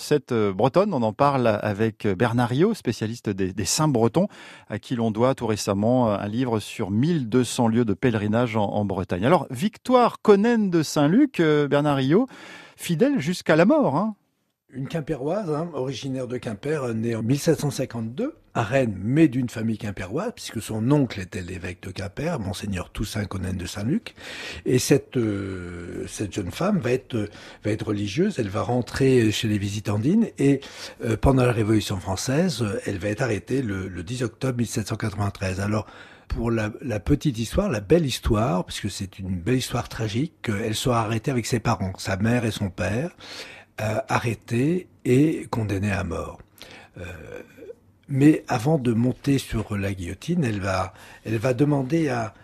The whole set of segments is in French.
cette bretonne. On en parle avec Bernard Rio, spécialiste des, saints bretons, à qui l'on doit tout récemment un livre sur 1200 lieux de pèlerinage en, Bretagne. Alors, Victoire Conen de Saint-Luc, Bernard Rio, fidèle jusqu'à la mort. Hein une quimpéroise, hein, originaire de Quimper, née en 1752 à Rennes, mais d'une famille quimpéroise, puisque son oncle était l'évêque de Quimper, monseigneur Toussaint Conen de Saint-Luc. Et cette euh, cette jeune femme va être va être religieuse. Elle va rentrer chez les visitandines et euh, pendant la Révolution française, elle va être arrêtée le, le 10 octobre 1793. Alors pour la, la, petite histoire, la belle histoire, puisque c'est une belle histoire tragique, elle soit arrêtée avec ses parents, sa mère et son père. Euh, arrêtée et condamnée à mort. Euh, mais avant de monter sur la guillotine, elle va, elle va demander à,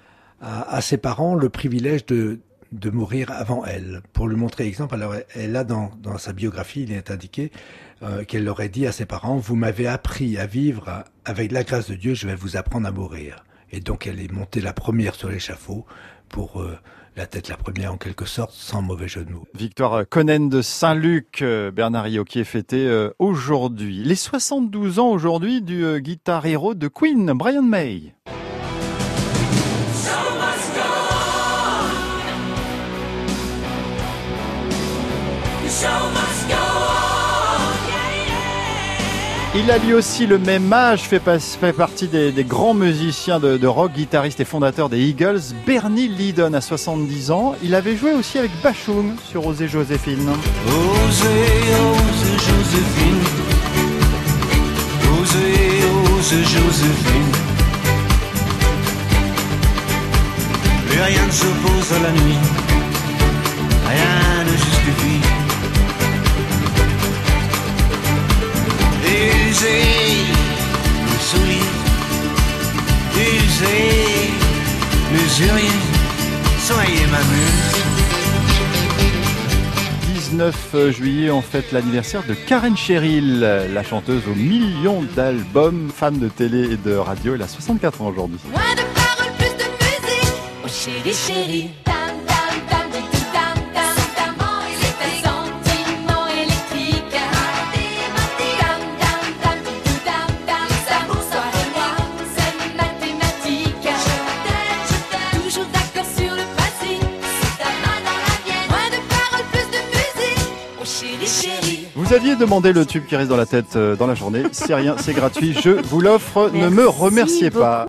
à, ses parents le privilège de, de mourir avant elle. Pour lui montrer exemple, alors elle a dans, dans sa biographie, il est indiqué euh, qu'elle aurait dit à ses parents, vous m'avez appris à vivre avec la grâce de Dieu, je vais vous apprendre à mourir. Et donc elle est montée la première sur l'échafaud pour euh, la tête la première en quelque sorte, sans mauvais jeu de mots. Victoire Conen de Saint-Luc, euh, Bernard qui est fêté euh, aujourd'hui. Les 72 ans aujourd'hui du guitar héros de Queen, Brian May. Il a lui aussi le même âge, fait, partie des, grands musiciens de, rock, guitariste et fondateur des Eagles. Bernie Lydon a 70 ans. Il avait joué aussi avec Bachung sur Osée Joséphine. Joséphine. À. Rien ne justifie. Usurier, soyez ma muse. 19 juillet, on fête l'anniversaire de Karen Cheryl, la chanteuse aux millions d'albums, femme de télé et de radio. Elle a 64 ans aujourd'hui. Moins de paroles, plus de musique. Oh chérie, chérie. Vous aviez demandé le tube qui reste dans la tête euh, dans la journée. C'est rien, c'est gratuit. Je vous l'offre. Ne me remerciez pas.